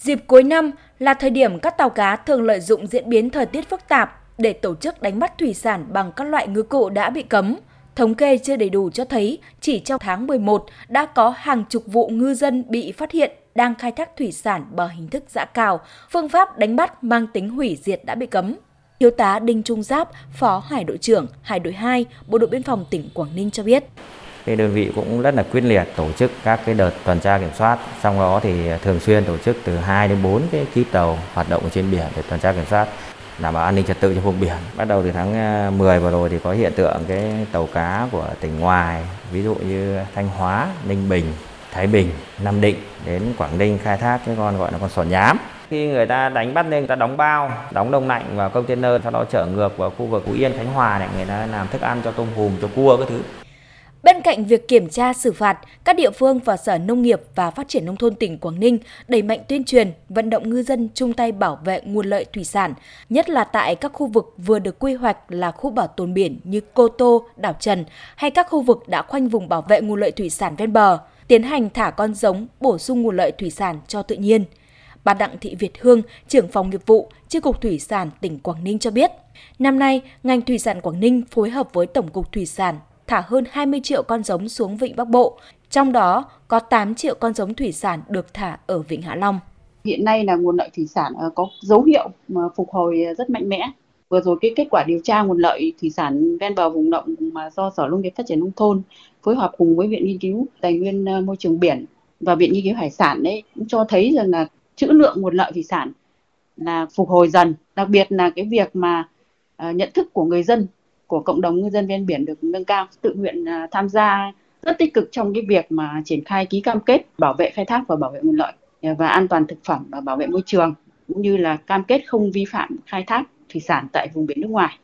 Dịp cuối năm là thời điểm các tàu cá thường lợi dụng diễn biến thời tiết phức tạp để tổ chức đánh bắt thủy sản bằng các loại ngư cụ đã bị cấm. Thống kê chưa đầy đủ cho thấy chỉ trong tháng 11 đã có hàng chục vụ ngư dân bị phát hiện đang khai thác thủy sản bằng hình thức giã cào, phương pháp đánh bắt mang tính hủy diệt đã bị cấm. Thiếu tá Đinh Trung Giáp, Phó Hải đội trưởng Hải đội 2, Bộ đội biên phòng tỉnh Quảng Ninh cho biết. Cái đơn vị cũng rất là quyết liệt tổ chức các cái đợt tuần tra kiểm soát, trong đó thì thường xuyên tổ chức từ 2 đến 4 cái kíp tàu hoạt động trên biển để tuần tra kiểm soát đảm bảo an ninh trật tự trên vùng biển. Bắt đầu từ tháng ờ, 10 vừa rồi thì có hiện tượng cái tàu cá của tỉnh ngoài, ví dụ như Thanh Hóa, Ninh Bình, Thái Bình, Nam Định đến Quảng Ninh khai thác cái con gọi là con sò nhám. Khi người ta đánh bắt lên người ta đóng bao, đóng đông lạnh vào container sau đó chở ngược vào khu vực Phú Yên, Khánh Hòa này người ta làm thức ăn cho tôm hùm, cho cua các thứ. Bên cạnh việc kiểm tra xử phạt, các địa phương và Sở Nông nghiệp và Phát triển Nông thôn tỉnh Quảng Ninh đẩy mạnh tuyên truyền, vận động ngư dân chung tay bảo vệ nguồn lợi thủy sản, nhất là tại các khu vực vừa được quy hoạch là khu bảo tồn biển như Cô Tô, Đảo Trần hay các khu vực đã khoanh vùng bảo vệ nguồn lợi thủy sản ven bờ, tiến hành thả con giống, bổ sung nguồn lợi thủy sản cho tự nhiên. Bà Đặng Thị Việt Hương, trưởng phòng nghiệp vụ, Chi cục Thủy sản tỉnh Quảng Ninh cho biết, năm nay, ngành thủy sản Quảng Ninh phối hợp với Tổng cục Thủy sản thả hơn 20 triệu con giống xuống Vịnh Bắc Bộ, trong đó có 8 triệu con giống thủy sản được thả ở Vịnh Hạ Long. Hiện nay là nguồn lợi thủy sản ờ, có dấu hiệu mà phục hồi ờ, rất mạnh mẽ. Vừa rồi cái kết quả điều tra nguồn lợi thủy sản ven bờ vùng động mà do Sở Nông nghiệp Phát triển nông thôn phối hợp cùng với Viện Nghiên cứu Tài nguyên ờ, Môi trường biển và Viện Nghiên cứu Hải sản đấy cũng cho thấy rằng là trữ lượng nguồn lợi thủy sản là phục hồi dần, đặc biệt là cái việc mà nhận thức của người dân của cộng đồng ngư dân ven biển được nâng cao, tự nguyện à, tham gia rất tích cực trong cái việc mà triển khai ký cam kết bảo vệ khai thác và bảo vệ nguồn lợi à, và an toàn thực phẩm và bảo vệ môi trường cũng như là cam kết không vi phạm khai thác thủy sản tại vùng biển nước ngoài.